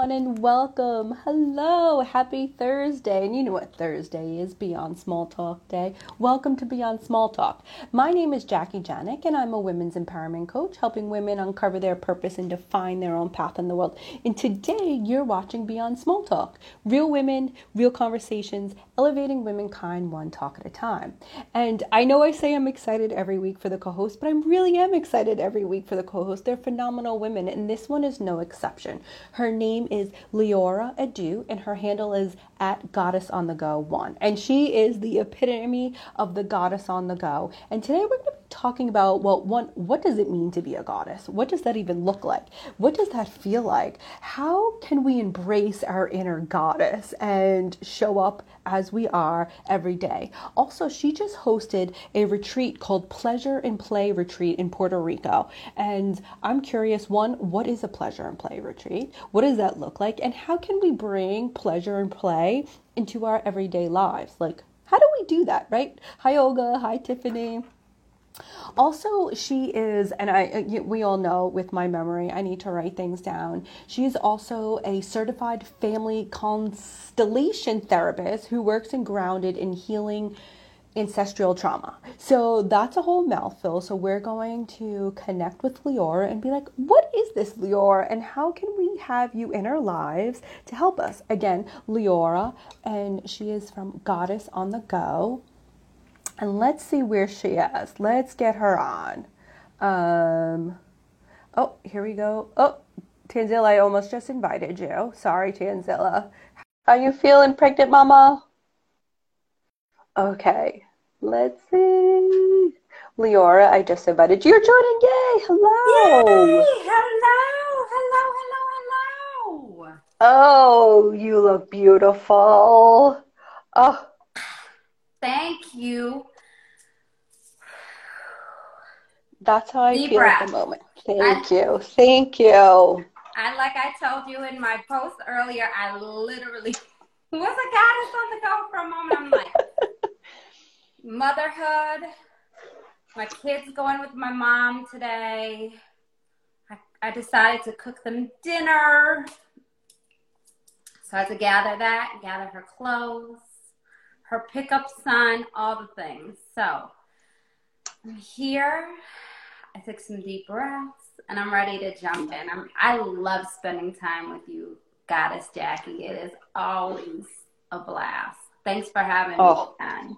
everyone, and welcome. Hello, happy Thursday. And you know what Thursday is Beyond Small Talk Day. Welcome to Beyond Small Talk. My name is Jackie Janik, and I'm a women's empowerment coach, helping women uncover their purpose and define their own path in the world. And today, you're watching Beyond Small Talk real women, real conversations, elevating womankind one talk at a time. And I know I say I'm excited every week for the co host, but I really am excited every week for the co host. They're phenomenal women, and this one is no exception. Her name is Leora Adu, and her handle is at Goddess on the Go one. And she is the epitome of the goddess on the go. And today we're going to talking about well, one, what does it mean to be a goddess? What does that even look like? What does that feel like? How can we embrace our inner goddess and show up as we are every day? Also, she just hosted a retreat called Pleasure and Play Retreat in Puerto Rico. And I'm curious one, what is a pleasure and play retreat? What does that look like? And how can we bring pleasure and play into our everyday lives? Like, how do we do that, right? Hi, Olga. Hi, Tiffany. Also, she is, and I uh, we all know with my memory, I need to write things down. She is also a certified family constellation therapist who works and grounded in healing ancestral trauma. So that's a whole mouthful. So we're going to connect with Leora and be like, what is this, Leora? And how can we have you in our lives to help us? Again, Leora, and she is from Goddess on the Go. And let's see where she is. Let's get her on. Um, oh, here we go. Oh, Tanzilla, I almost just invited you. Sorry, Tanzilla. How are you feeling, pregnant mama? Okay, let's see. Leora, I just invited you. You're joining. Yay! Hello. Yay! Hello! Hello! Hello! Hello! Oh, you look beautiful. Oh. Thank you. That's how I Deep feel breath. at the moment. Thank I, you. Thank you. And like I told you in my post earlier, I literally was a goddess on the go for a moment. I'm like, motherhood. My kids going with my mom today. I, I decided to cook them dinner. So I had to gather that, gather her clothes, her pickup sign, all the things. So I'm here. I took some deep breaths and I'm ready to jump in. I'm, I love spending time with you, Goddess Jackie. It is always a blast. Thanks for having oh. me on.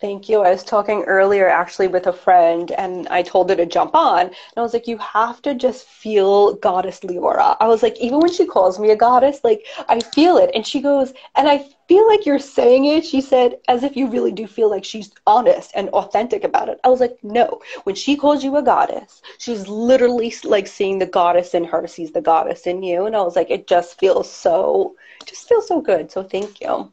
Thank you. I was talking earlier actually with a friend and I told her to jump on. And I was like, you have to just feel Goddess Leora. I was like, even when she calls me a goddess, like I feel it. And she goes, and I feel like you're saying it, she said, as if you really do feel like she's honest and authentic about it. I was like, no. When she calls you a goddess, she's literally like seeing the goddess in her, sees the goddess in you. And I was like, it just feels so, just feels so good. So thank you.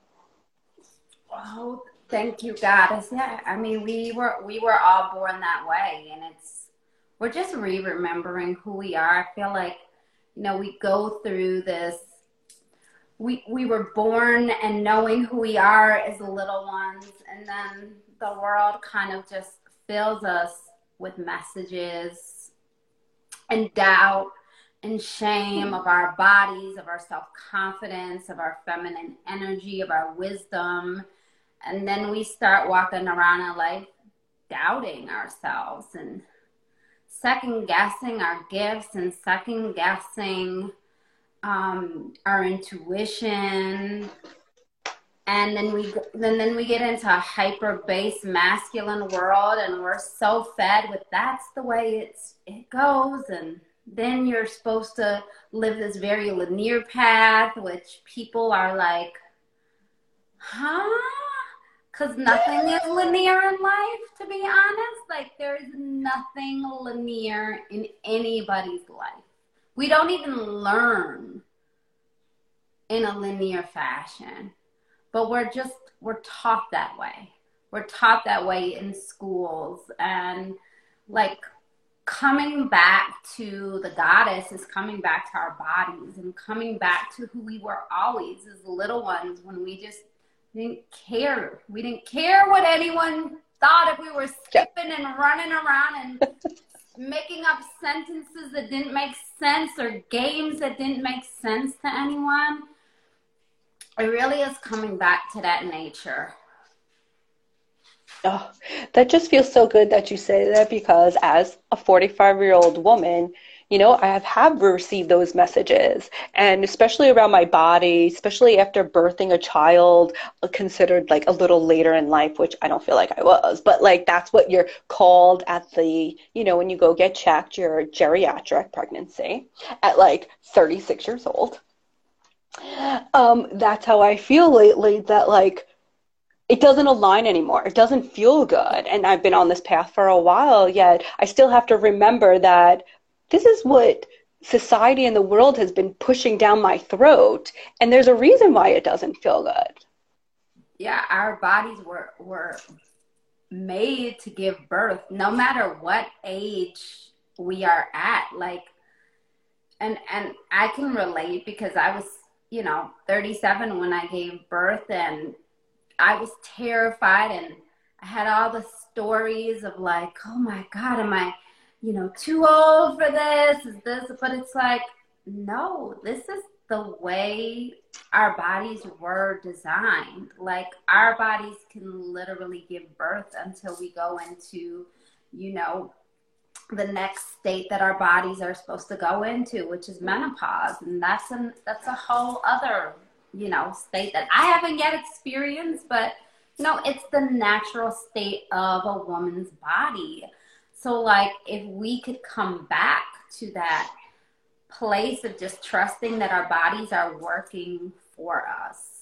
Wow Thank you, Goddess. Yeah, I mean, we were we were all born that way, and it's we're just re-remembering who we are. I feel like you know we go through this. We we were born and knowing who we are as little ones, and then the world kind of just fills us with messages and doubt and shame of our bodies, of our self confidence, of our feminine energy, of our wisdom and then we start walking around in life doubting ourselves and second guessing our gifts and second guessing um, our intuition. And then we then then we get into a hyper based masculine world and we're so fed with that's the way it's it goes. And then you're supposed to live this very linear path which people are like huh because nothing is linear in life, to be honest. Like, there is nothing linear in anybody's life. We don't even learn in a linear fashion, but we're just, we're taught that way. We're taught that way in schools. And like, coming back to the goddess is coming back to our bodies and coming back to who we were always as little ones when we just didn't care. We didn't care what anyone thought if we were skipping and running around and making up sentences that didn't make sense or games that didn't make sense to anyone. It really is coming back to that nature. Oh, that just feels so good that you say that because as a 45 year old woman, you know, I have, have received those messages, and especially around my body, especially after birthing a child, uh, considered like a little later in life, which I don't feel like I was, but like that's what you're called at the, you know, when you go get checked, your geriatric pregnancy at like 36 years old. Um, that's how I feel lately. That like it doesn't align anymore. It doesn't feel good. And I've been on this path for a while, yet I still have to remember that this is what society and the world has been pushing down my throat. And there's a reason why it doesn't feel good. Yeah, our bodies were, were made to give birth, no matter what age we are at. Like, and, and I can relate because I was, you know, 37 when I gave birth and I was terrified and I had all the stories of like, oh my God, am I, you know, too old for this? Is this? But it's like, no, this is the way our bodies were designed. Like our bodies can literally give birth until we go into, you know, the next state that our bodies are supposed to go into, which is menopause, and that's an that's a whole other you know state that I haven't yet experienced, but you know it's the natural state of a woman's body. So, like, if we could come back to that place of just trusting that our bodies are working for us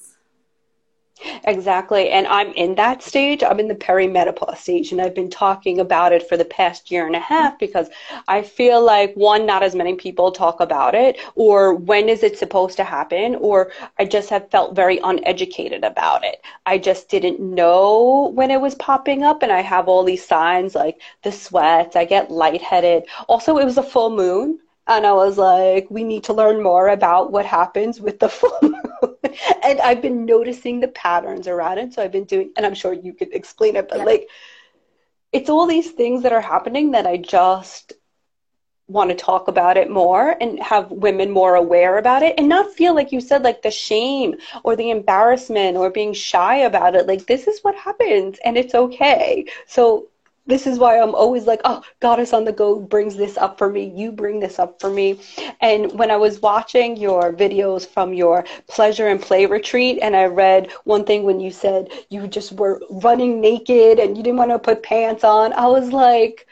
Exactly. And I'm in that stage. I'm in the perimenopause stage. And I've been talking about it for the past year and a half because I feel like, one, not as many people talk about it, or when is it supposed to happen, or I just have felt very uneducated about it. I just didn't know when it was popping up. And I have all these signs like the sweats, I get lightheaded. Also, it was a full moon. And I was like, we need to learn more about what happens with the full moon. and I've been noticing the patterns around it. So I've been doing, and I'm sure you could explain it, but yeah. like, it's all these things that are happening that I just want to talk about it more and have women more aware about it and not feel like you said like the shame or the embarrassment or being shy about it like this is what happens and it's okay so this is why I'm always like, oh, Goddess on the Go brings this up for me. You bring this up for me. And when I was watching your videos from your pleasure and play retreat, and I read one thing when you said you just were running naked and you didn't want to put pants on, I was like,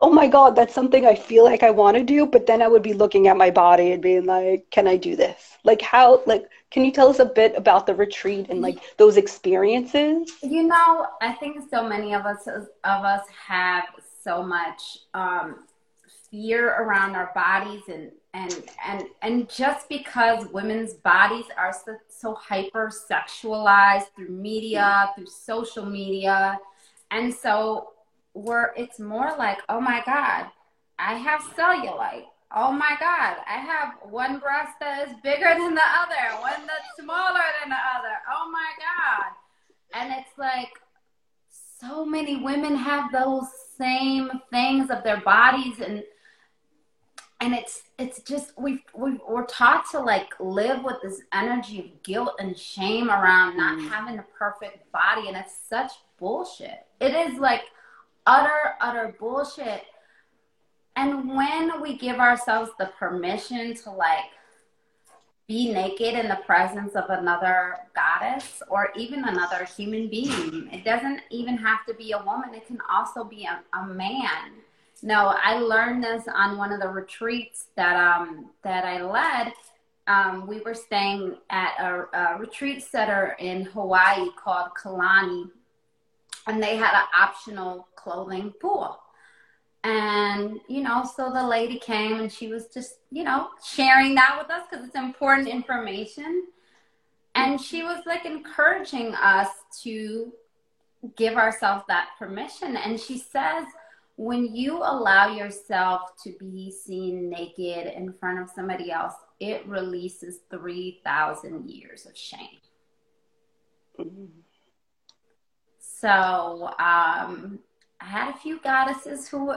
oh my God, that's something I feel like I want to do. But then I would be looking at my body and being like, can I do this? Like, how, like, can you tell us a bit about the retreat and like those experiences? You know, I think so many of us of us have so much um, fear around our bodies and and and and just because women's bodies are so, so hyper sexualized through media, through social media, and so we're it's more like, oh my god, I have cellulite oh my God, I have one breast that is bigger than the other, one that's smaller than the other. Oh my God. And it's like so many women have those same things of their bodies and and it's it's just we we we're taught to like live with this energy of guilt and shame around not mm. having a perfect body and it's such bullshit. It is like utter utter bullshit and when we give ourselves the permission to like be naked in the presence of another goddess or even another human being, it doesn't even have to be a woman, it can also be a, a man. No, I learned this on one of the retreats that um that I led. Um, we were staying at a, a retreat center in Hawaii called Kalani, and they had an optional clothing pool. And, you know, so the lady came and she was just, you know, sharing that with us because it's important information. And she was like encouraging us to give ourselves that permission. And she says, when you allow yourself to be seen naked in front of somebody else, it releases 3,000 years of shame. Mm-hmm. So um, I had a few goddesses who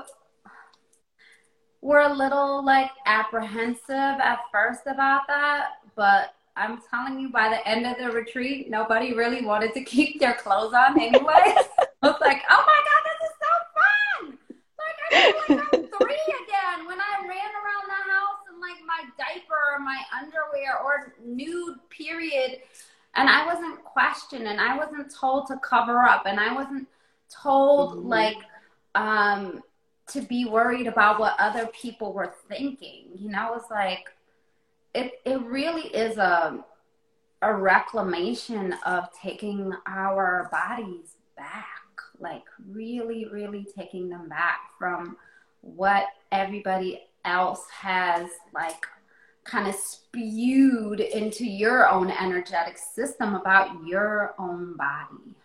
were a little like apprehensive at first about that, but I'm telling you, by the end of the retreat, nobody really wanted to keep their clothes on anyway. I was like, oh my God, this is so fun. Like, I feel like I'm three again when I ran around the house in like my diaper or my underwear or nude, period. And I wasn't questioned and I wasn't told to cover up and I wasn't told mm-hmm. like um to be worried about what other people were thinking. You know, it's like it it really is a a reclamation of taking our bodies back. Like really, really taking them back from what everybody else has like kind of spewed into your own energetic system about your own body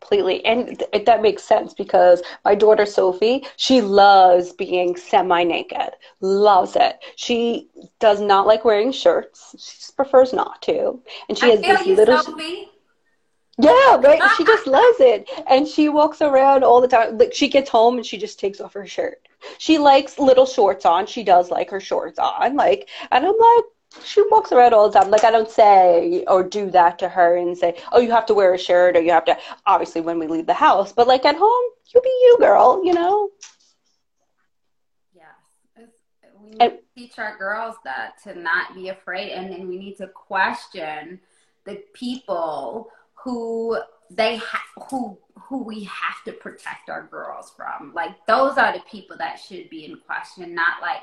completely and th- that makes sense because my daughter sophie she loves being semi naked loves it she does not like wearing shirts she prefers not to and she I has this little Sophie. yeah right she just loves it and she walks around all the time like she gets home and she just takes off her shirt she likes little shorts on she does like her shorts on like and i'm like she walks around all the time. Like I don't say or do that to her and say, "Oh, you have to wear a shirt," or "You have to." Obviously, when we leave the house, but like at home, you be you, girl. You know. Yeah, we need and, to teach our girls that to not be afraid, and then we need to question the people who they ha- who who we have to protect our girls from. Like those are the people that should be in question, not like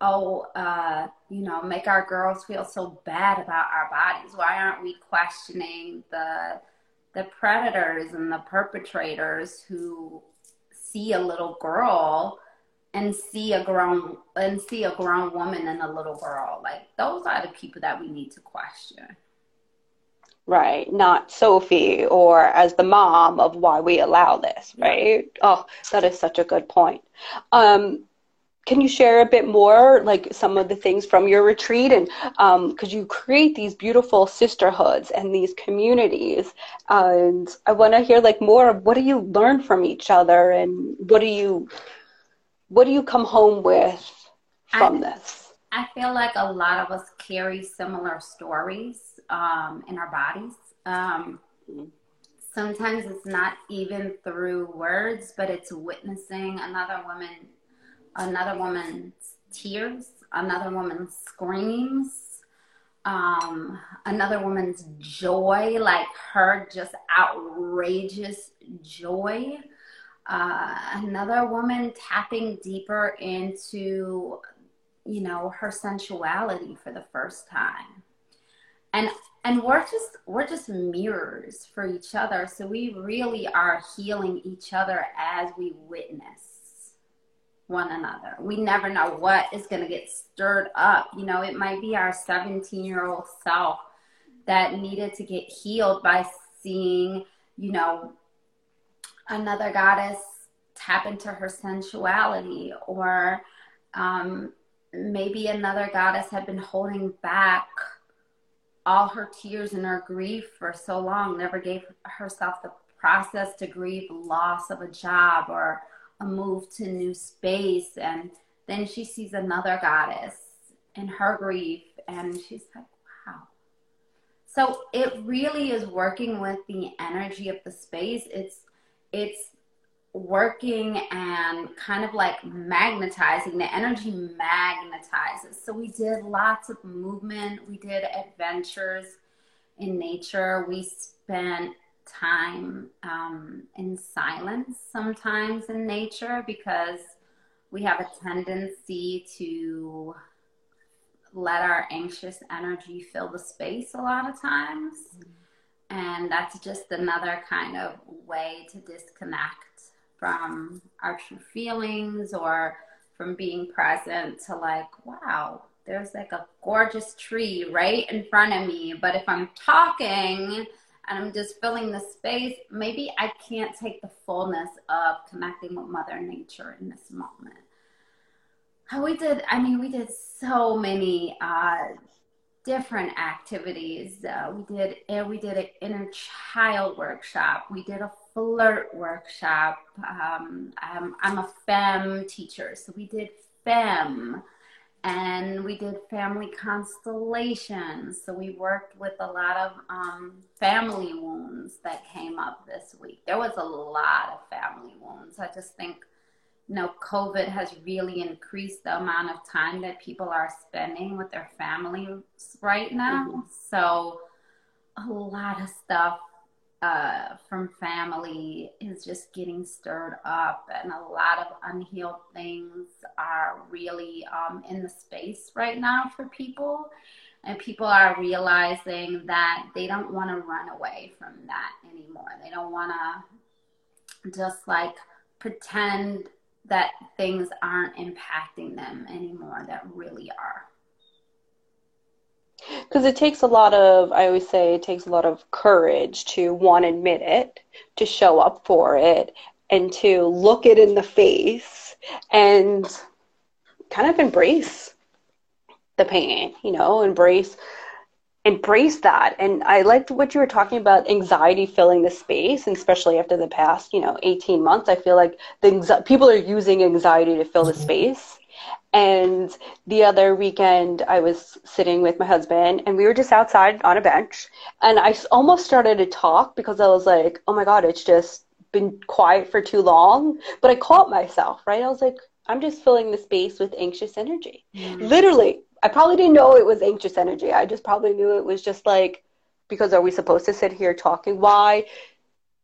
oh, uh, you know, make our girls feel so bad about our bodies? Why aren't we questioning the the predators and the perpetrators who see a little girl and see a grown and see a grown woman and a little girl? Like those are the people that we need to question. Right, not Sophie or as the mom of why we allow this, right? Yeah. Oh, that is such a good point. Um, can you share a bit more like some of the things from your retreat and because um, you create these beautiful sisterhoods and these communities and i want to hear like more of what do you learn from each other and what do you what do you come home with from I, this? I feel like a lot of us carry similar stories um, in our bodies. Um, sometimes it's not even through words but it's witnessing another woman another woman's tears, another woman's screams, um, another woman's joy, like her just outrageous joy. Uh, another woman tapping deeper into, you know, her sensuality for the first time. And and we're just we're just mirrors for each other. So we really are healing each other as we witness one another. We never know what is going to get stirred up. You know, it might be our 17 year old self that needed to get healed by seeing, you know, another goddess tap into her sensuality, or um, maybe another goddess had been holding back all her tears and her grief for so long, never gave herself the process to grieve loss of a job or a move to new space and then she sees another goddess in her grief and she's like wow. So it really is working with the energy of the space. It's it's working and kind of like magnetizing. The energy magnetizes. So we did lots of movement. We did adventures in nature. We spent time um, in silence sometimes in nature because we have a tendency to let our anxious energy fill the space a lot of times. And that's just another kind of way to disconnect from our true feelings or from being present to like, wow, there's like a gorgeous tree right in front of me. But if I'm talking, and I'm just filling the space, maybe I can't take the fullness of connecting with Mother Nature in this moment. We did, I mean, we did so many uh, different activities. Uh, we did uh, we did an inner child workshop. We did a flirt workshop. Um, I'm, I'm a fem teacher, so we did fem and we did family constellations. So we worked with a lot of um, family wounds that came up this week. There was a lot of family wounds. I just think, you know, COVID has really increased the amount of time that people are spending with their families right now. Mm-hmm. So a lot of stuff uh, from family is just getting stirred up, and a lot of unhealed things are really um, in the space right now for people. And people are realizing that they don't want to run away from that anymore. They don't want to just like pretend that things aren't impacting them anymore that really are because it takes a lot of i always say it takes a lot of courage to one admit it to show up for it and to look it in the face and kind of embrace the pain you know embrace embrace that. And i liked what you were talking about anxiety filling the space and especially after the past you know 18 months i feel like the people are using anxiety to fill the mm-hmm. space and the other weekend, I was sitting with my husband and we were just outside on a bench. And I almost started to talk because I was like, oh my God, it's just been quiet for too long. But I caught myself, right? I was like, I'm just filling the space with anxious energy. Mm-hmm. Literally, I probably didn't know it was anxious energy. I just probably knew it was just like, because are we supposed to sit here talking? Why?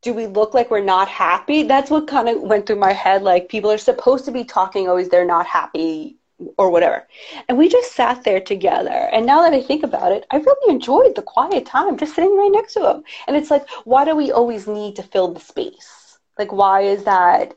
Do we look like we're not happy? That's what kind of went through my head. Like people are supposed to be talking always they're not happy or whatever. And we just sat there together. And now that I think about it, I really enjoyed the quiet time just sitting right next to him. And it's like, why do we always need to fill the space? Like, why is that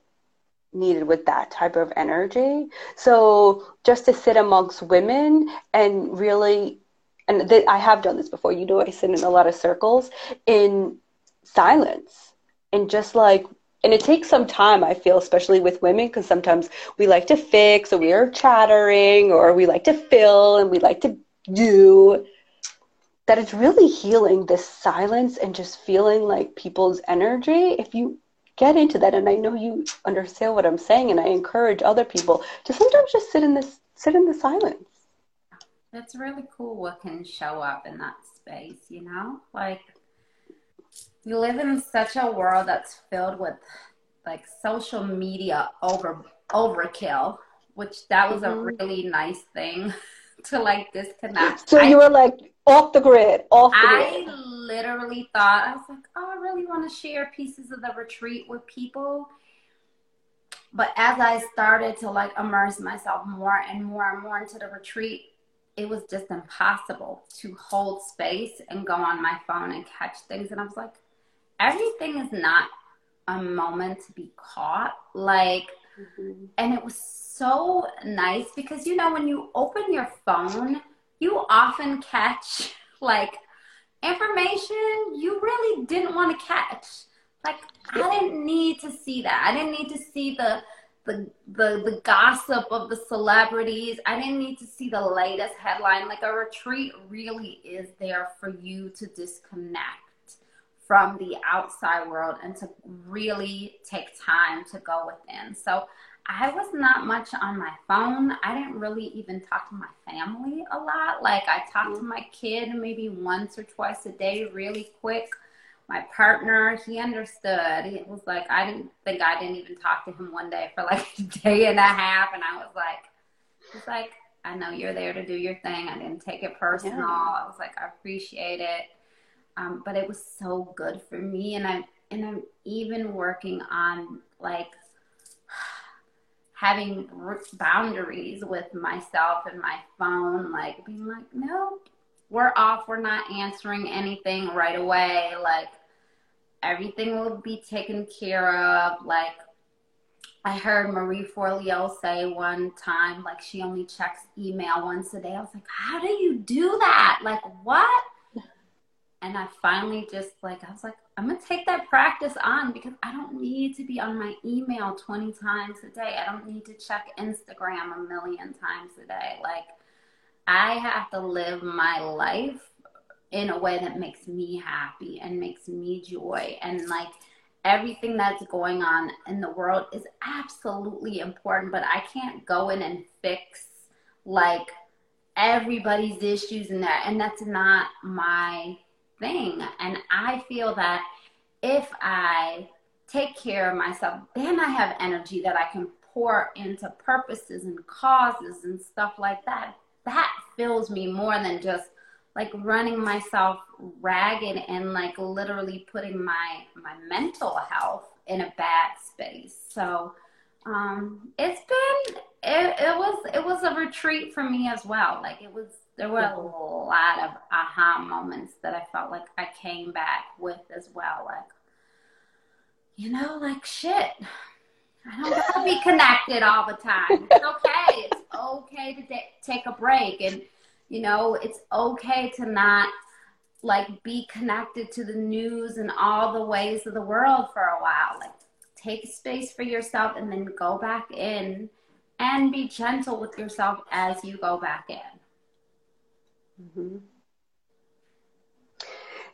needed with that type of energy? So just to sit amongst women and really, and th- I have done this before, you know, I sit in a lot of circles in silence and just like and it takes some time i feel especially with women because sometimes we like to fix or we are chattering or we like to fill and we like to do that it's really healing this silence and just feeling like people's energy. If you get into that and i know you understand what i'm saying and i encourage other people to sometimes just sit in this sit in the silence. That's really cool what can show up in that space you know? Like we live in such a world that's filled with like social media over overkill, which that was mm-hmm. a really nice thing to like disconnect. So I, you were like off the grid, off the I grid. literally thought I was like, oh, I really want to share pieces of the retreat with people. But as I started to like immerse myself more and more and more into the retreat, it was just impossible to hold space and go on my phone and catch things. And I was like, everything is not a moment to be caught. Like, mm-hmm. and it was so nice because, you know, when you open your phone, you often catch like information you really didn't want to catch. Like, I didn't need to see that. I didn't need to see the, the, the, the gossip of the celebrities. I didn't need to see the latest headline. Like, a retreat really is there for you to disconnect from the outside world and to really take time to go within. So I was not much on my phone. I didn't really even talk to my family a lot. Like I talked to my kid maybe once or twice a day, really quick. My partner, he understood. It was like I didn't think I didn't even talk to him one day for like a day and a half, and I was like, "It's like I know you're there to do your thing. I didn't take it personal. Yeah. I was like, I appreciate it." Um, but it was so good for me, and I'm and I'm even working on like having boundaries with myself and my phone, like being like, nope, we're off. We're not answering anything right away. Like everything will be taken care of. Like I heard Marie Forleo say one time, like she only checks email once a day. I was like, how do you do that? Like what? And I finally just like I was like I'm gonna take that practice on because I don't need to be on my email 20 times a day. I don't need to check Instagram a million times a day. Like I have to live my life in a way that makes me happy and makes me joy and like everything that's going on in the world is absolutely important but i can't go in and fix like everybody's issues and that and that's not my thing. And i feel that if i take care of myself then i have energy that i can pour into purposes and causes and stuff like that. That fills me more than just like running myself ragged and like literally putting my my mental health in a bad space. So um it's been it, it was it was a retreat for me as well. Like it was there were a lot of aha moments that i felt like i came back with as well like you know like shit I don't to be connected all the time. It's okay. It's okay to de- take a break. And, you know, it's okay to not like be connected to the news and all the ways of the world for a while. Like, take space for yourself and then go back in and be gentle with yourself as you go back in. Mm-hmm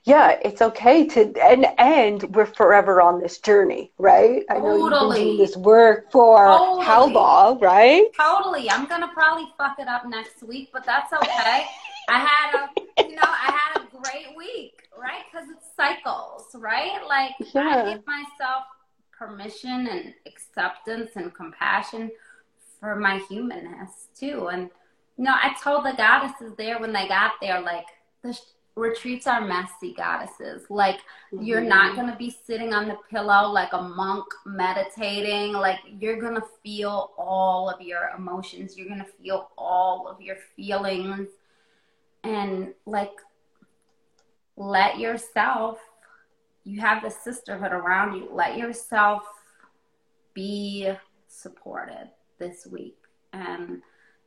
yeah, it's okay to and and we're forever on this journey, right? I know you've been doing this work for totally. how long, right? Totally. I'm gonna probably fuck it up next week, but that's okay. I had a you know, I had a great week, right? Because it's cycles, right? Like yeah. I give myself permission and acceptance and compassion for my humanness too. And know, I told the goddesses there when they got there, like the retreats are messy goddesses. Like mm-hmm. you're not going to be sitting on the pillow like a monk meditating. Like you're going to feel all of your emotions. You're going to feel all of your feelings. And like let yourself you have the sisterhood around you. Let yourself be supported this week. And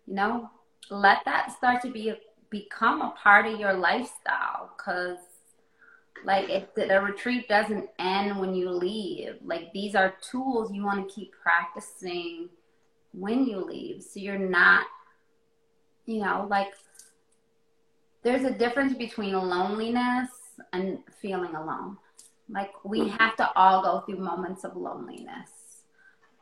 you know let that start to be become a part of your lifestyle because like if the, the, retreat doesn't end when you leave. Like these are tools you want to keep practicing when you leave. So you're not you know like there's a difference between loneliness and feeling alone. Like we have to all go through moments of loneliness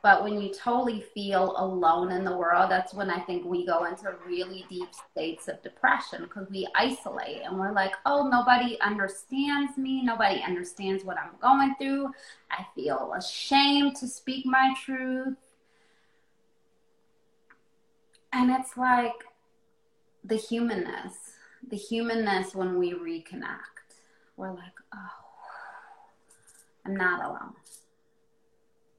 but when you totally feel alone in the world, that's when I think we go into really deep states of depression because we isolate and we're like, oh, nobody understands me. Nobody understands what I'm going through. I feel ashamed to speak my truth. And it's like the humanness, the humanness when we reconnect. We're like, oh, I'm not alone.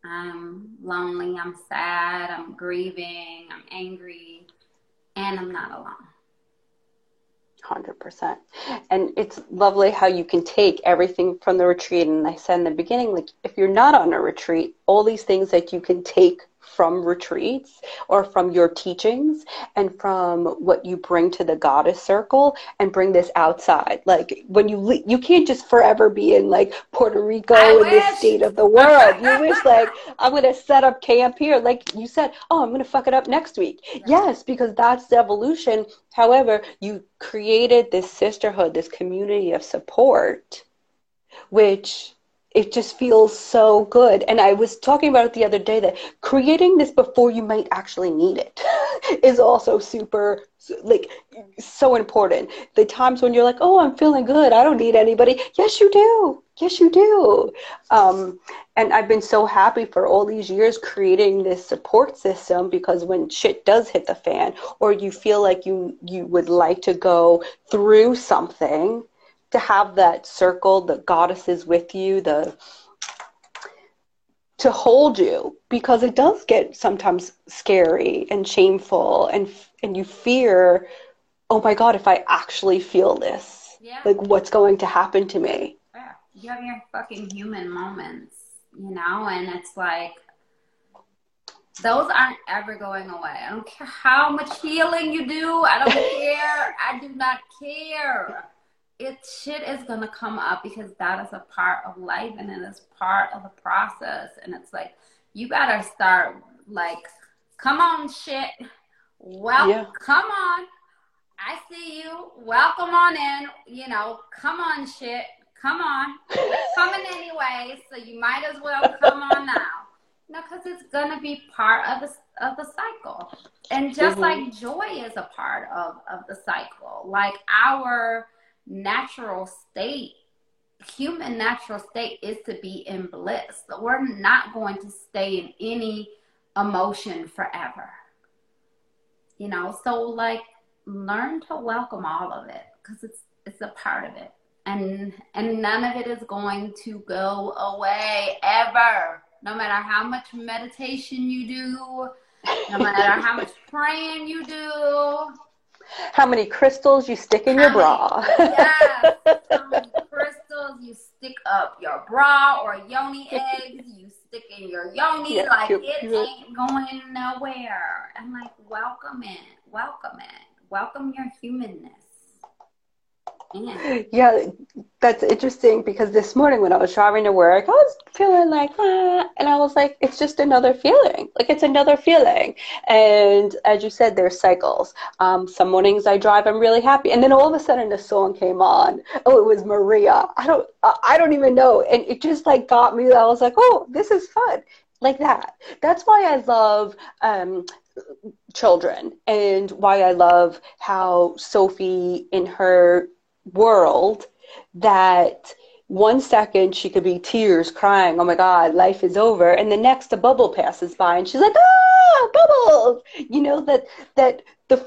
I'm lonely, I'm sad, I'm grieving, I'm angry, and I'm not alone. 100%. And it's lovely how you can take everything from the retreat. And I said in the beginning, like, if you're not on a retreat, all these things that you can take from retreats or from your teachings and from what you bring to the goddess circle and bring this outside. Like when you le- you can't just forever be in like puerto rico I in wish. this state of the world. You wish like i'm going to set up camp here. Like you said oh i'm going to fuck it up next week. Yes because that's the evolution. However you created this sisterhood this community of support which it just feels so good. And I was talking about it the other day that creating this before you might actually need it is also super like so important. The times when you're like, "Oh, I'm feeling good. I don't need anybody." Yes, you do. Yes, you do. Um, and I've been so happy for all these years creating this support system because when shit does hit the fan, or you feel like you you would like to go through something, to have that circle, the goddesses with you, the to hold you because it does get sometimes scary and shameful and and you fear oh my god if i actually feel this yeah. like what's going to happen to me? Yeah. You have your fucking human moments you know and it's like those aren't ever going away. I don't care how much healing you do. I don't care. I do not care it shit is gonna come up because that is a part of life and it is part of the process. And it's like you gotta start like, come on, shit. Well, yeah. come on. I see you. Welcome on in. You know, come on, shit. Come on. coming anyway, so you might as well come on now. No, because it's gonna be part of the of the cycle, and just mm-hmm. like joy is a part of of the cycle, like our natural state, human natural state is to be in bliss. We're not going to stay in any emotion forever. You know, so like learn to welcome all of it because it's it's a part of it and and none of it is going to go away ever no matter how much meditation you do no matter how much praying you do how many crystals you stick in your bra. Yes. How many crystals you stick up your bra or yoni eggs you stick in your yoni. Yeah, like it ain't going nowhere. And like welcome it. Welcome it. Welcome your humanness. Yeah, that's interesting because this morning when I was driving to work, I was feeling like, ah, and I was like, it's just another feeling. Like it's another feeling. And as you said, there's cycles. Um, some mornings I drive, I'm really happy, and then all of a sudden the song came on. Oh, it was Maria. I don't, I don't even know, and it just like got me. I was like, oh, this is fun like that. That's why I love um, children and why I love how Sophie in her world that one second she could be tears crying, oh my God, life is over. And the next a bubble passes by and she's like, ah, bubbles. You know, that that the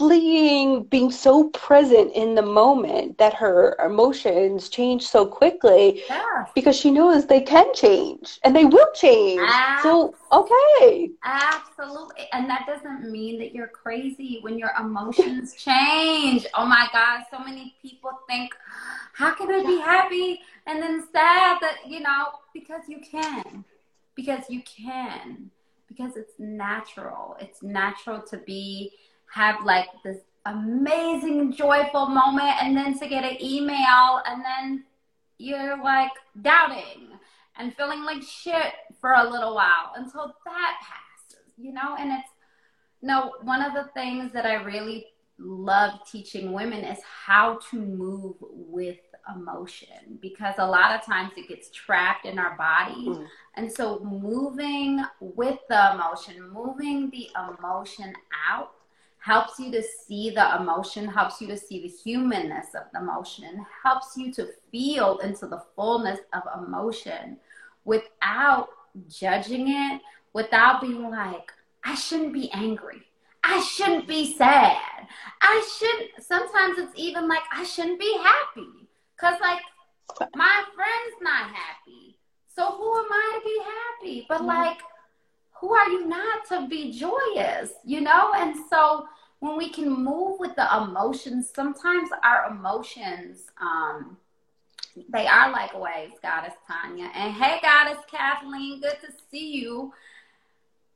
fleeing, being so present in the moment that her emotions change so quickly yeah. because she knows they can change and they will change. Absolutely. So, okay. Absolutely. And that doesn't mean that you're crazy when your emotions change. Oh my God, so many people think, how can I be happy and then sad that, you know, because you can. Because you can. Because it's natural. It's natural to be have like this amazing joyful moment and then to get an email and then you're like doubting and feeling like shit for a little while until that passes you know and it's no one of the things that i really love teaching women is how to move with emotion because a lot of times it gets trapped in our bodies. Mm. And so moving with the emotion, moving the emotion out helps you to see the emotion, helps you to see the humanness of the emotion, helps you to feel into the fullness of emotion without judging it, without being like, I shouldn't be angry. I shouldn't be sad. I shouldn't. Sometimes it's even like, I shouldn't be happy. Because, like, my friend's not happy. So who am I to be happy? But, mm-hmm. like, who are you not to be joyous, you know? And so when we can move with the emotions, sometimes our emotions, um, they are like waves, Goddess Tanya. And hey, Goddess Kathleen, good to see you.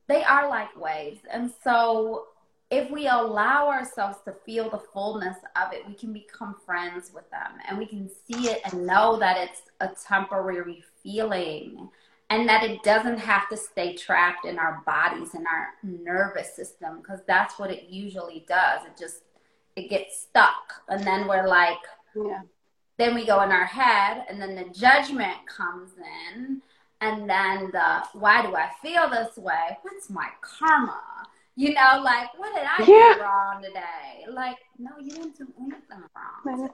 They are like waves. And so if we allow ourselves to feel the fullness of it, we can become friends with them and we can see it and know that it's a temporary feeling and that it doesn't have to stay trapped in our bodies and our nervous system because that's what it usually does. It just it gets stuck. And then we're like yeah. then we go in our head and then the judgment comes in and then the why do i feel this way? What's my karma? You know like what did i yeah. do wrong today? Like no you didn't do anything wrong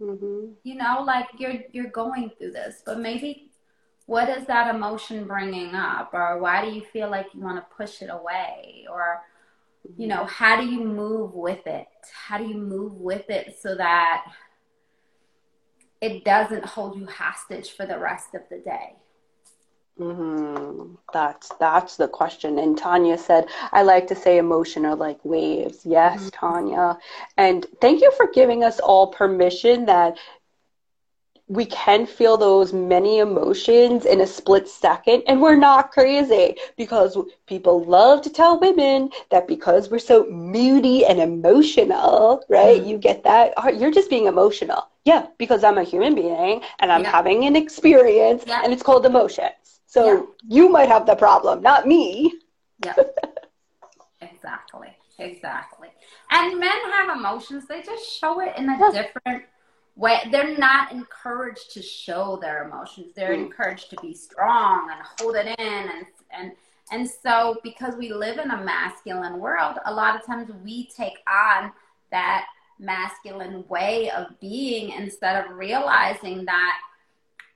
mm-hmm. you know like you're you're going through this but maybe what is that emotion bringing up? Or why do you feel like you want to push it away? Or you know how do you move with it? How do you move with it so that it doesn't hold you hostage for the rest of the day? Mm-hmm. that's that's the question. And tanya said i like to say emotion are like waves. Yes mm-hmm. tanya. And thank you for giving us all permission that we can feel those many emotions in a split second and we're not crazy because people love to tell women that because we're so moody and emotional right mm-hmm. you get that oh, you're just being emotional yeah because i'm a human being and i'm yeah. having an experience yeah. and it's called emotions so yeah. you might have the problem not me yeah exactly exactly And men have emotions, they just show it in a different way. They're not encouraged to show their emotions. They're mm. encouraged to be strong and hold it in and and and so because we live in a masculine world, a lot of times we take on that masculine way of being instead of realizing that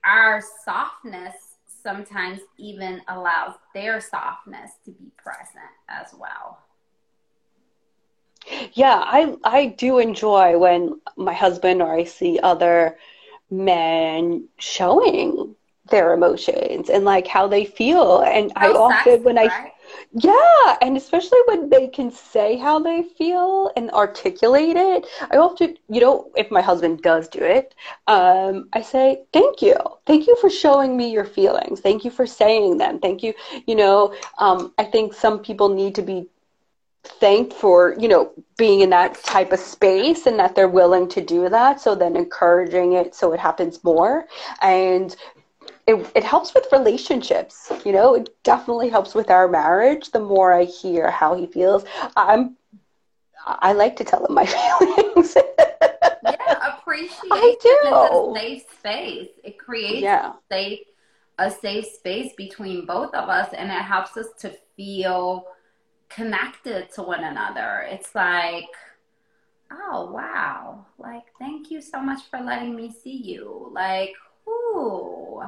our softness sometimes even allows their softness to be present as well. Yeah, I I do enjoy when my husband or I see other men showing their emotions and like how they feel and I often when right? I yeah, and especially when they can say how they feel and articulate it. I often, you know, if my husband does do it, um, I say, thank you. Thank you for showing me your feelings. Thank you for saying them. Thank you. You know, um, I think some people need to be thanked for, you know, being in that type of space and that they're willing to do that. So then encouraging it so it happens more. And it, it helps with relationships you know it definitely helps with our marriage the more i hear how he feels i'm i like to tell him my feelings yeah appreciate I do. a safe space it creates yeah. a safe a safe space between both of us and it helps us to feel connected to one another it's like oh wow like thank you so much for letting me see you like Ooh.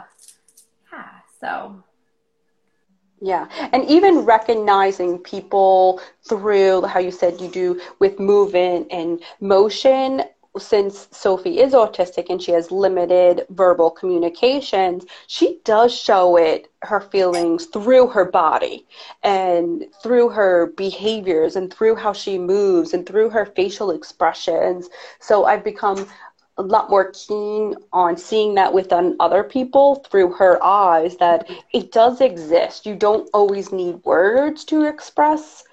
Yeah. So. Yeah. And even recognizing people through how you said you do with movement and motion since Sophie is autistic and she has limited verbal communications, she does show it, her feelings through her body and through her behaviors and through how she moves and through her facial expressions. So I've become a lot more keen on seeing that within other people through her eyes that it does exist. You don't always need words to express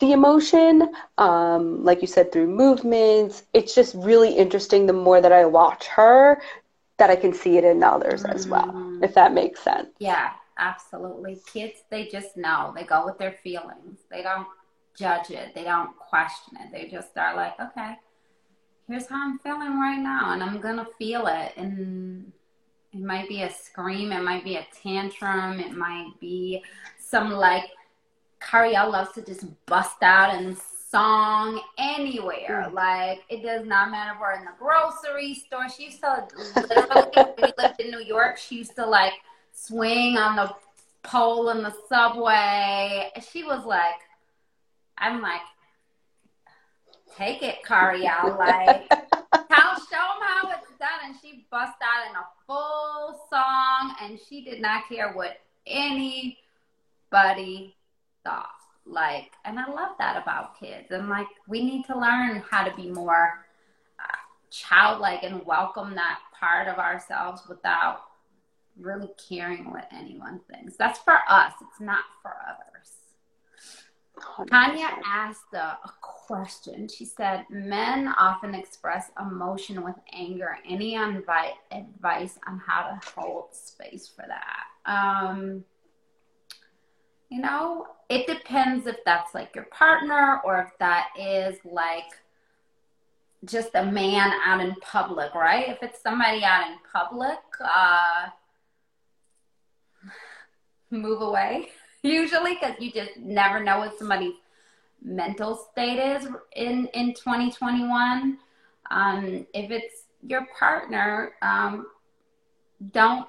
the emotion. Um, like you said, through movements. It's just really interesting the more that I watch her that I can see it in others mm-hmm. as well, mm-hmm. if that makes sense. Yeah, absolutely. Kids, they just know. They go with their feelings. They don't judge it. They don't question it. They just are like, okay, here's how I'm feeling right now, and I'm gonna feel it. And it might be a scream, it might be a tantrum, it might be some like Cariel loves to just bust out and song anywhere. Mm. Like it does not matter if we're in the grocery store. She used to literally we lived in New York, she used to like swing on the pole in the subway. She was like I'm like, take it, Cariel. Like, tell, show them how it's done. And she bust out in a full song, and she did not care what anybody thought. Like, and I love that about kids. And like, we need to learn how to be more uh, childlike and welcome that part of ourselves without really caring what anyone thinks. That's for us. It's not for others. 100%. Tanya asked a, a, question. She said, Men often express emotion with anger. Any advice on how to hold space for that? Um, you know, it depends if that's like your partner or if that is like just a man out in public, right? If it's somebody out in public, uh, move away. Usually because you just never know what somebody's mental state is in in 2021 um, if it's your partner um, don't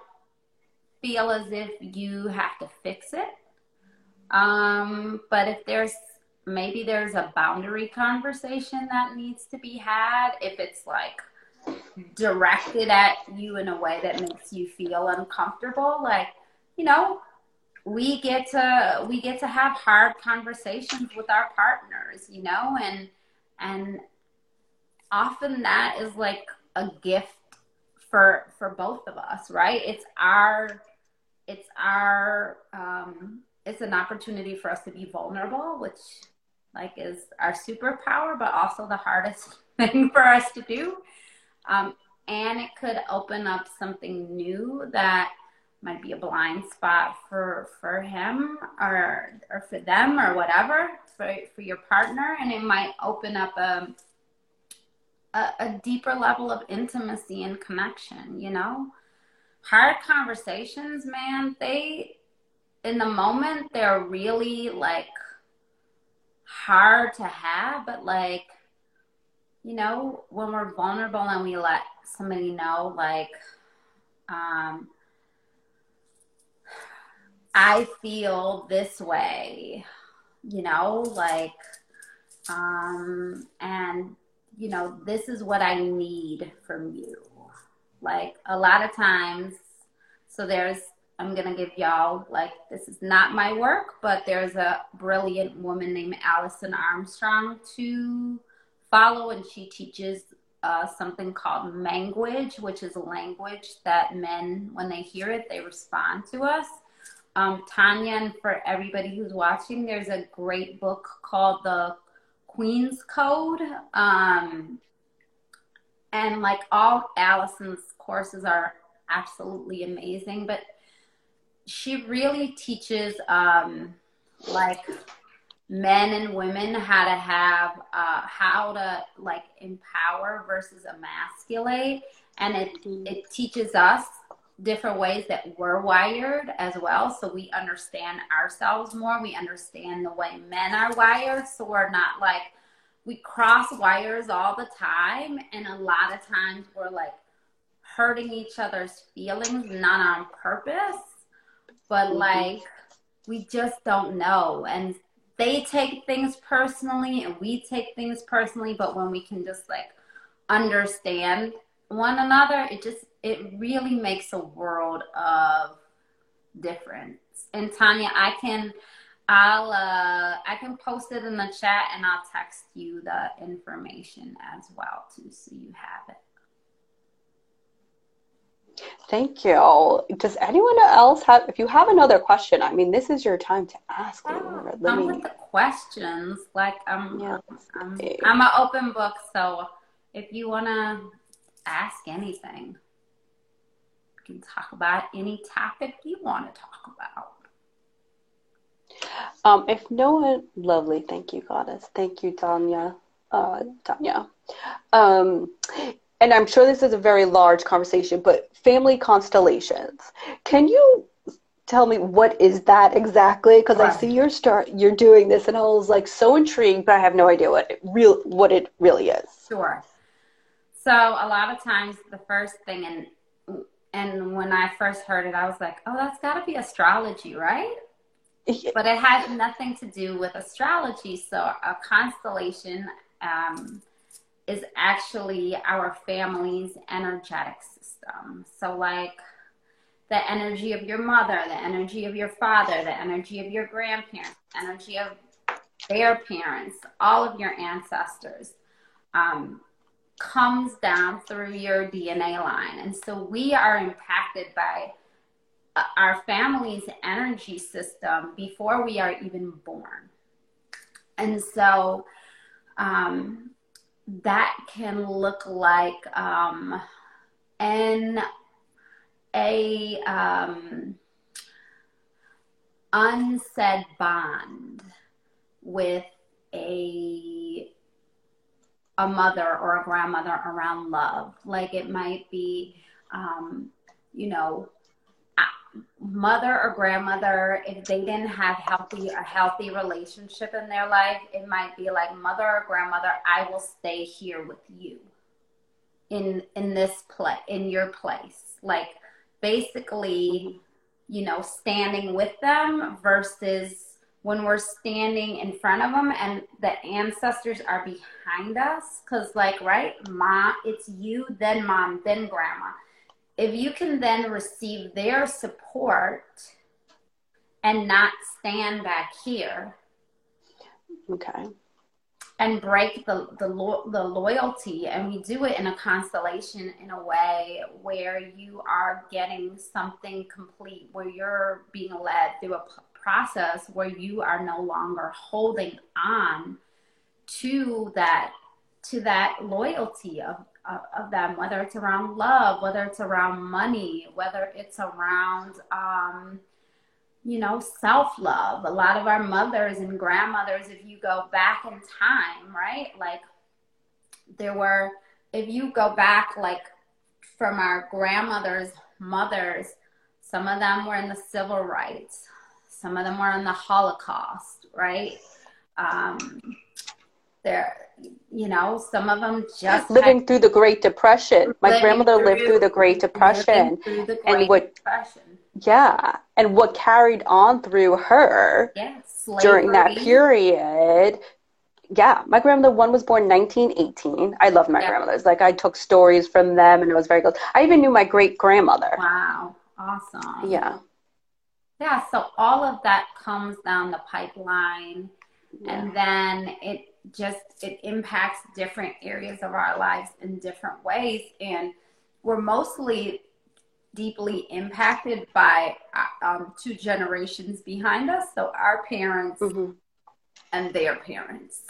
feel as if you have to fix it um, but if there's maybe there's a boundary conversation that needs to be had if it's like directed at you in a way that makes you feel uncomfortable like you know we get to we get to have hard conversations with our partners you know and and often that is like a gift for for both of us right? It's our it's our um it's an opportunity for us to be vulnerable which like is our superpower but also the hardest thing for us to do. Um and it could open up something new that might be a blind spot for for him or or for them or whatever for for your partner. And it might open up a a, a deeper level of intimacy and connection you know? Hard conversations man they in the moment they're really like hard to have but like you know when we're vulnerable and we let somebody know like um I feel this way, you know, like, um, and, you know, this is what I need from you. Like, a lot of times, so there's, I'm going to give y'all, like, this is not my work, but there's a brilliant woman named Alison Armstrong to follow, and she teaches uh, something called language, which is a language that men, when they hear it, they respond to us um, Tanya, and for everybody who's watching, there's a great book called The Queen's Code. Um, and like all Alison's courses are absolutely amazing, but she really teaches um, like men and women how to have uh, how to like empower versus emasculate and it mm-hmm. it teaches us different ways that we're wired as well. So we understand ourselves more. We understand the way men are wired. So we're not like, we cross wires all the time. And a lot of times we're like hurting each other's feelings, not on purpose, but mm-hmm. like we just don't know. And they take things personally and we take things personally. But when we can just like understand one another, it just it really makes a world of difference. And Tanya, I can I'll uh I can post it in the chat and I'll text you the information as well too so you have it. Thank you. Does anyone else have if you have another question, I mean this is your time to ask oh, I'm with the questions. Like I'm yeah, I'm, I'm an open book, so if you wanna ask anything you can talk about any topic you want to talk about. Um, if no one, lovely, thank you, Goddess. Thank you, Tanya. Uh, Tanya. Um, and I'm sure this is a very large conversation, but family constellations. Can you tell me what is that exactly? Because right. I see you're start you're doing this, and I was like so intrigued, but I have no idea what it real what it really is. Sure. So a lot of times, the first thing, and and when I first heard it, I was like, oh, that's got to be astrology, right? but it has nothing to do with astrology. So a constellation um, is actually our family's energetic system. So like the energy of your mother, the energy of your father, the energy of your grandparents, energy of their parents, all of your ancestors. Um, comes down through your DNA line. And so we are impacted by uh, our family's energy system before we are even born. And so um, that can look like um, an a um, unsaid bond with a a mother or a grandmother around love. Like it might be, um, you know, mother or grandmother if they didn't have healthy a healthy relationship in their life it might be like mother or grandmother i will stay here with you in in this place in your place. Like basically you know standing with them versus when we're standing in front of them and the ancestors are behind us. Because like right mom it's you then mom then grandma if you can then receive their support and not stand back here okay. and break the the, lo- the loyalty and we do it in a constellation in a way where you are getting something complete where you're being led through a process where you are no longer holding on to that to that loyalty of, of, them, whether it's around love, whether it's around money, whether it's around, um, you know, self love. A lot of our mothers and grandmothers, if you go back in time, right? Like, there were, if you go back, like, from our grandmothers, mothers, some of them were in the civil rights, some of them were in the Holocaust, right? Um, there, you know, some of them just living had, through the Great Depression. My grandmother through, lived through the Great Depression, the Great and what, Depression. yeah, and what carried on through her yeah, during that period. Yeah, my grandmother one was born 1918. I love my yeah. grandmothers. Like I took stories from them, and it was very good. I even knew my great grandmother. Wow, awesome. Yeah. Yeah, so all of that comes down the pipeline, yeah. and then it just it impacts different areas of our lives in different ways. And we're mostly deeply impacted by uh, um, two generations behind us. So our parents mm-hmm. and their parents.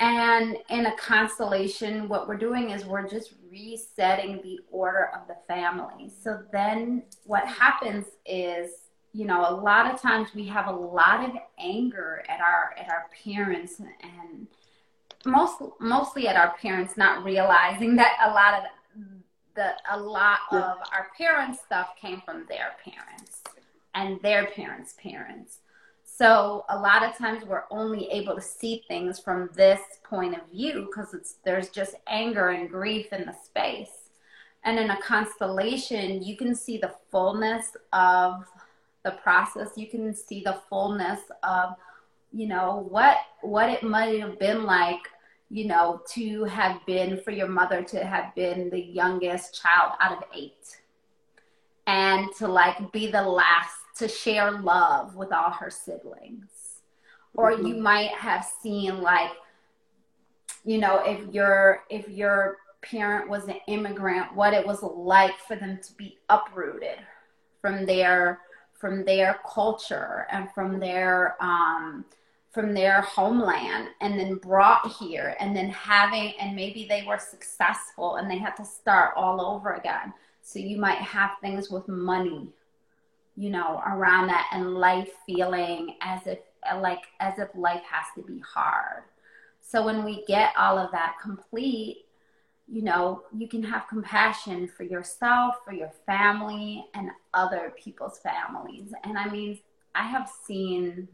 And in a constellation what we're doing is we're just resetting the order of the family. So then what happens is you know a lot of times we have a lot of anger at our at our parents and most mostly at our parents not realizing that a lot of the a lot of our parents stuff came from their parents and their parents parents. So a lot of times we're only able to see things from this point of view because it's there's just anger and grief in the space. And in a constellation you can see the fullness of the process, you can see the fullness of, you know, what what it might have been like, you know, to have been for your mother to have been the youngest child out of eight. And to like be the last to share love with all her siblings. Or mm-hmm. you might have seen like, you know, if your if your parent was an immigrant, what it was like for them to be uprooted from their from their culture and from their um, from their homeland and then brought here and then having and maybe they were successful and they had to start all over again. So you might have things with money you know around that and life feeling as if like as if life has to be hard. So when we get all of that complete you know, you can have compassion for yourself, for your family, and other people's families. And I mean, I have seen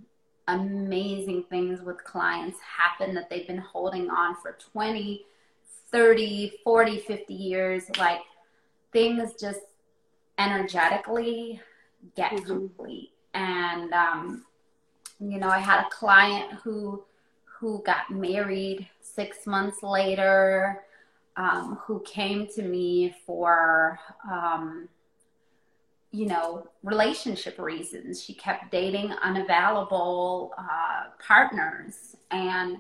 amazing things with clients happen that they've been holding on for 20, 30, 40, 50 years. Like things just energetically get mm-hmm. complete. And, um, you know, I had a client who who got married six months later um, who came to me for, um, you know, relationship reasons. She kept dating unavailable uh, partners, and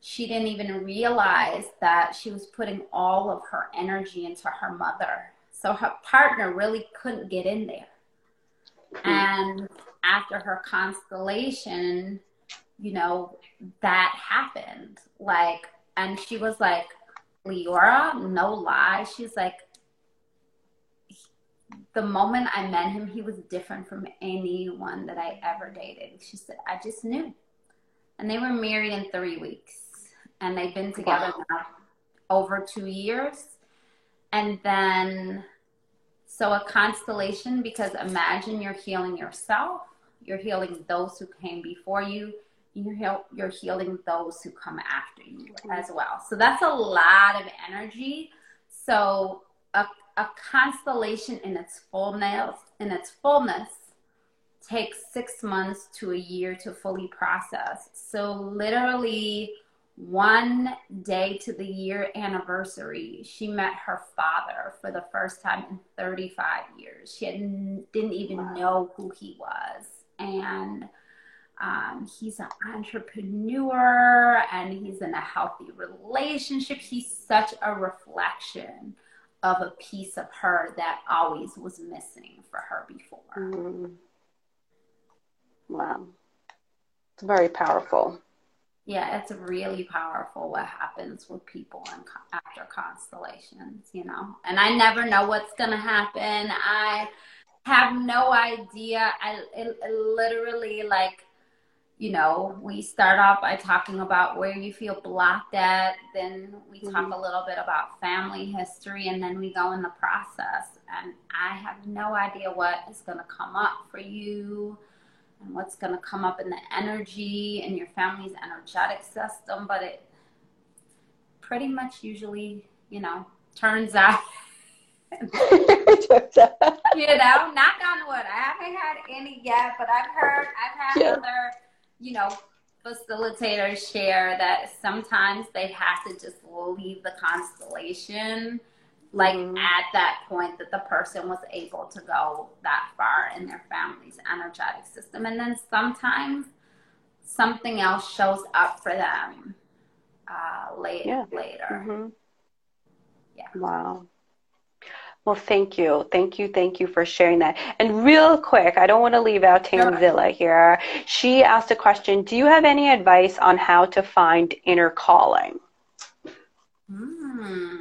she didn't even realize that she was putting all of her energy into her mother. So her partner really couldn't get in there. And after her constellation, you know, that happened. Like, and she was like, Leora, no lie, she's like, the moment I met him, he was different from anyone that I ever dated. She said, I just knew. And they were married in three weeks. And they've been together wow. now over two years. And then, so a constellation, because imagine you're healing yourself, you're healing those who came before you, you're, you're healing those who come after you as well. So that's a lot of energy. So a, a constellation in its fullness, in its fullness, takes six months to a year to fully process. So literally one day to the year anniversary, she met her father for the first time in 35 years. She didn't even wow. know who he was. And um, he's an entrepreneur and he's in a healthy relationship. He's such a reflection of a piece of her that always was missing for her before. Mm. Wow. It's very powerful. yeah, it's really powerful what happens with people and after constellations, you know. And I never know what's gonna happen. I have no idea. I it, it literally like, you know, we start off by talking about where you feel blocked at. Then we mm-hmm. talk a little bit about family history, and then we go in the process. And I have no idea what is gonna come up for you and what's going to come up in the energy and your family's energetic system, but it pretty much usually, you know, turns out. you know, knock on wood. I haven't had any yet, but I've heard, I've had yeah. other, you know, facilitators share that sometimes they have to just leave the constellation like mm-hmm. at that point that the person was able to go that far in their family's energetic system and then sometimes something else shows up for them uh, later yeah. later mm-hmm. yeah wow well, thank you. Thank you. Thank you for sharing that. And real quick, I don't want to leave out Tanzila here. She asked a question Do you have any advice on how to find inner calling? Hmm.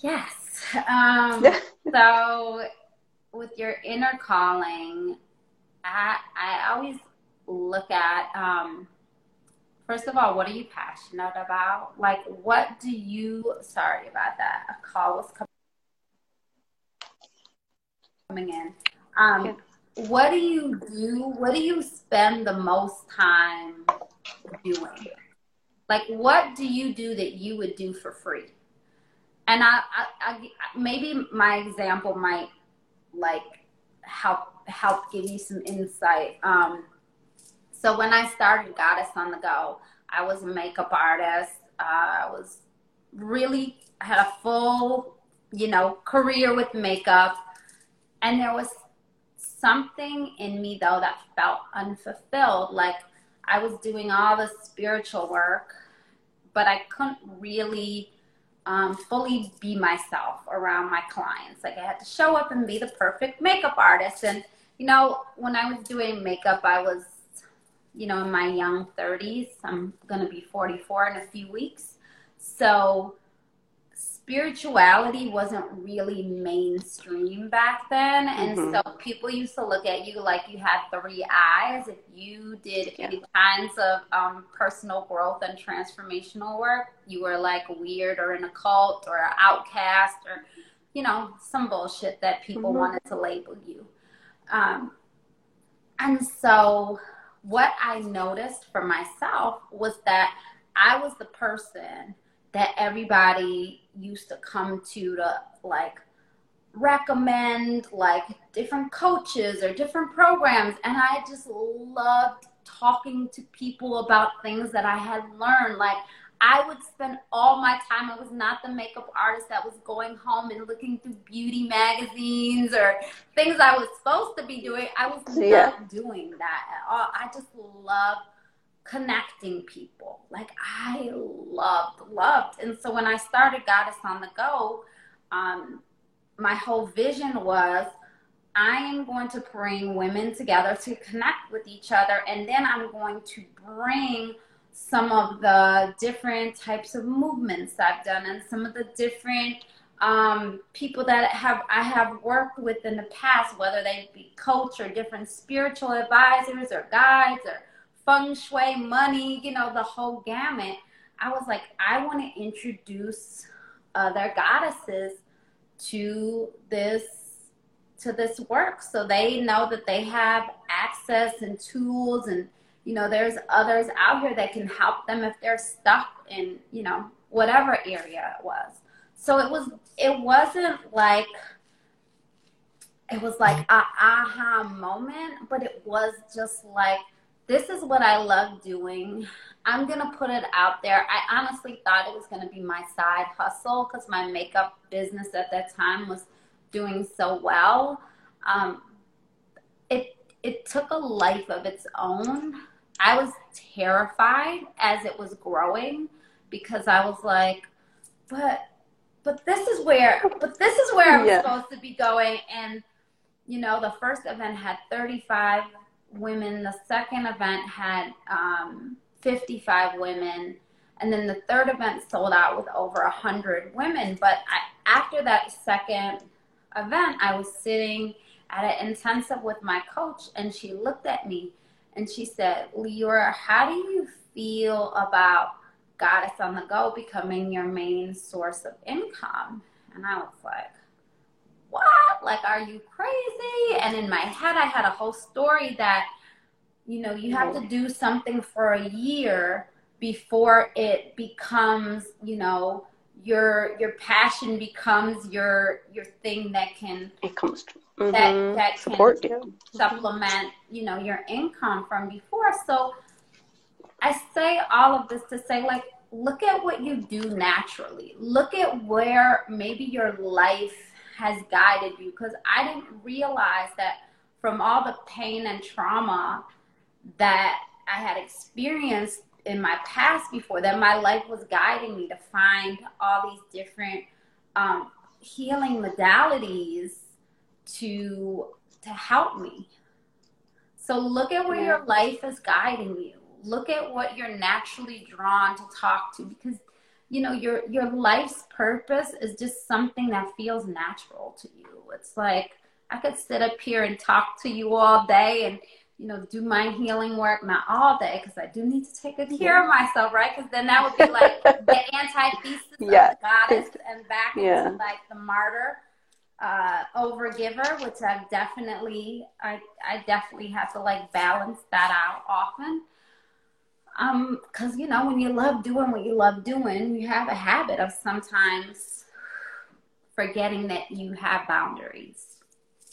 Yes. Um, so, with your inner calling, I, I always look at, um, first of all, what are you passionate about? Like, what do you, sorry about that, a call was coming in. Um, yeah. What do you do? What do you spend the most time doing? Like, what do you do that you would do for free? and I, I, I, maybe my example might like help help give you some insight. Um, so when I started Goddess on the Go, I was a makeup artist. Uh, I was really I had a full, you know, career with makeup, and there was something in me though that felt unfulfilled. Like I was doing all the spiritual work, but I couldn't really um, fully be myself around my clients. Like I had to show up and be the perfect makeup artist. And, you know, when I was doing makeup, I was, you know, in my young 30s. I'm going to be 44 in a few weeks. So spirituality wasn't really mainstream back then. And mm-hmm. so people used to look at you like you had three eyes. If you did yeah. any kinds of um, personal growth and transformational work, you were like weird or in a cult or an outcast or, you know, some bullshit that people mm-hmm. wanted to label you. Um, and so what I noticed for myself was that I was the person that everybody used to come to to like recommend like different coaches or different programs and I just loved talking to people about things that I had learned like I would spend all my time. I was not the makeup artist that was going home and looking through beauty magazines or things I was supposed to be doing. I was yeah. not doing that at all. I just loved connecting people. Like I loved, loved. And so when I started Goddess on the Go, um, my whole vision was I am going to bring women together to connect with each other. And then I'm going to bring some of the different types of movements I've done and some of the different um, people that have I have worked with in the past, whether they be coach or different spiritual advisors or guides or feng shui, money, you know, the whole gamut. I was like, I want to introduce other goddesses to this to this work so they know that they have access and tools and you know there's others out here that can help them if they're stuck in you know whatever area it was so it was it wasn't like it was like a aha moment but it was just like this is what I love doing. I'm to put it out there. I honestly thought it was to be my side hustle because my makeup business at that time was doing so well. Um, it, it took a life of its own. I was terrified as it was growing because I was like, but, but this is where, but this is where I'm yeah. supposed to be going. And, you know, the first event had 35 women. The second event had um, 55 women. And then the third event sold out with over 100 women. But I, after that second event, I was sitting at an intensive with my coach, and she looked at me and she said, Leora, how do you feel about Goddess on the Go becoming your main source of income? And I was like, what? Like, are you crazy? And in my head, I had a whole story that, you know, you have to do something for a year before it becomes, you know, your your passion becomes your your thing that can it comes mm-hmm. that that support you. supplement you know your income from before. So i say all of this to say like look at what you do naturally. Look at where maybe your life has guided you. Because I didn't realize that from all the pain and trauma that I had experienced in my past before that my life was guiding me to find all these different um, healing modalities to to help me. So look at where your life is guiding you. Look at what you're naturally drawn to talk to because you know your your life's purpose is just something that feels natural to you. It's like i could sit up here and talk to you all day and you know do my healing work not all day because i do need to take good care of myself right? Because then that would be like the antithesis yeah. of the goddess and back yeah. into like the martyr uh overgiver which i've definitely i i definitely have to like balance that out often um, because you know, when you love doing what you love doing, you have a habit of sometimes forgetting that you have boundaries.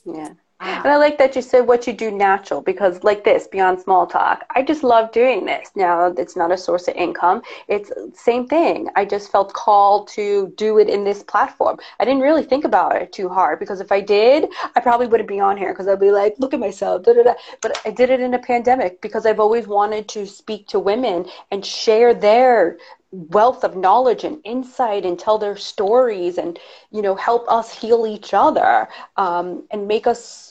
Yeah. And I like that you said what you do natural because, like this, beyond small talk, I just love doing this. Now, it's not a source of income. It's same thing. I just felt called to do it in this platform. I didn't really think about it too hard because if I did, I probably wouldn't be on here because I'd be like, look at myself, da, da, da. But I did it in a pandemic because I've always wanted to speak to women and share their wealth of knowledge and insight and tell their stories and you know help us heal each other um, and make us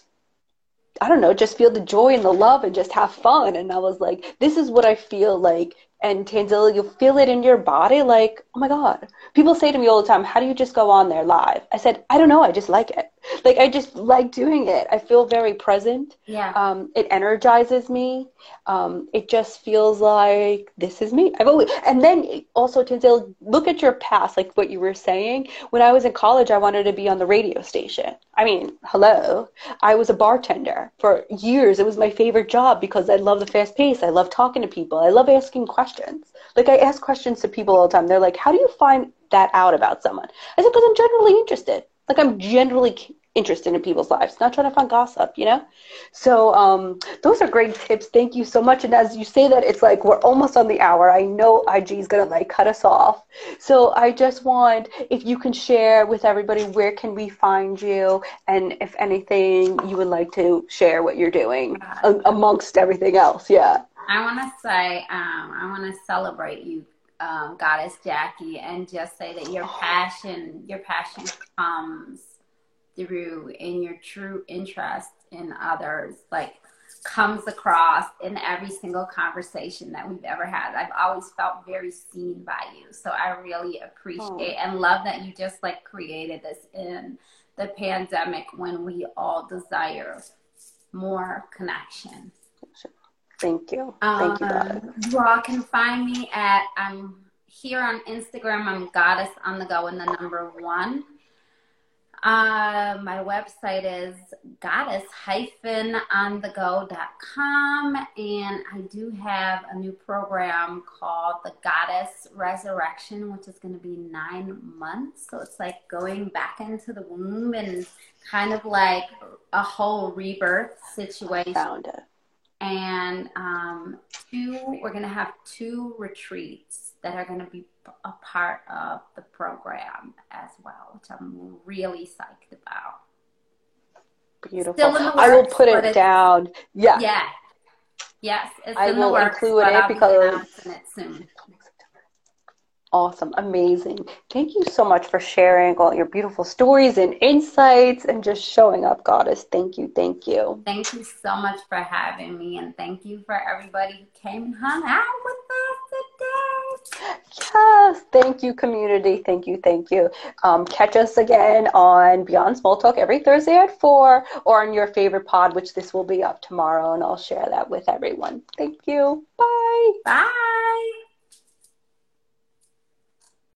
I don't know, just feel the joy and the love and just have fun. And I was like, this is what I feel like. And Tanzila, you feel it in your body, like, oh my God. People say to me all the time, how do you just go on there live? I said, I don't know, I just like it. Like I just like doing it. I feel very present. Yeah. Um, it energizes me. Um, it just feels like this is me. I've always, and then also Tanzil, look at your past, like what you were saying. When I was in college, I wanted to be on the radio station. I mean, hello. I was a bartender for years. It was my favorite job because I love the fast pace. I love talking to people. I love asking questions. Like I ask questions to people all the time. They're like, "How do you find that out about someone?" I said, "Because I'm generally interested." Like I'm generally interested in people's lives, not trying to find gossip, you know? So um, those are great tips. Thank you so much. And as you say that, it's like we're almost on the hour. I know IG is going to like cut us off. So I just want, if you can share with everybody, where can we find you? And if anything, you would like to share what you're doing amongst everything else. Yeah. I want to say, um, I want to celebrate you um, goddess Jackie and just say that your passion, your passion comes through in your true interest in others, like comes across in every single conversation that we've ever had. I've always felt very seen by you. So I really appreciate oh. and love that you just like created this in the pandemic when we all desire more connection. Thank you. Thank um, you. You all can find me at I'm here on Instagram. I'm Goddess on the Go in the number one. Uh, my website is goddess-on-the-go.com, and I do have a new program called the Goddess Resurrection, which is going to be nine months. So it's like going back into the womb and kind of like a whole rebirth situation. Found it and um, two we're going to have two retreats that are going to be a part of the program as well which i'm really psyched about. Beautiful. I will put it down. Yeah. Yeah. Yes i will works, include it because it soon Awesome, amazing. Thank you so much for sharing all your beautiful stories and insights and just showing up, Goddess. Thank you, thank you. Thank you so much for having me, and thank you for everybody who came and hung out with us today. Yes, thank you, community. Thank you, thank you. Um, catch us again on Beyond Small Talk every Thursday at 4 or on your favorite pod, which this will be up tomorrow, and I'll share that with everyone. Thank you. Bye. Bye.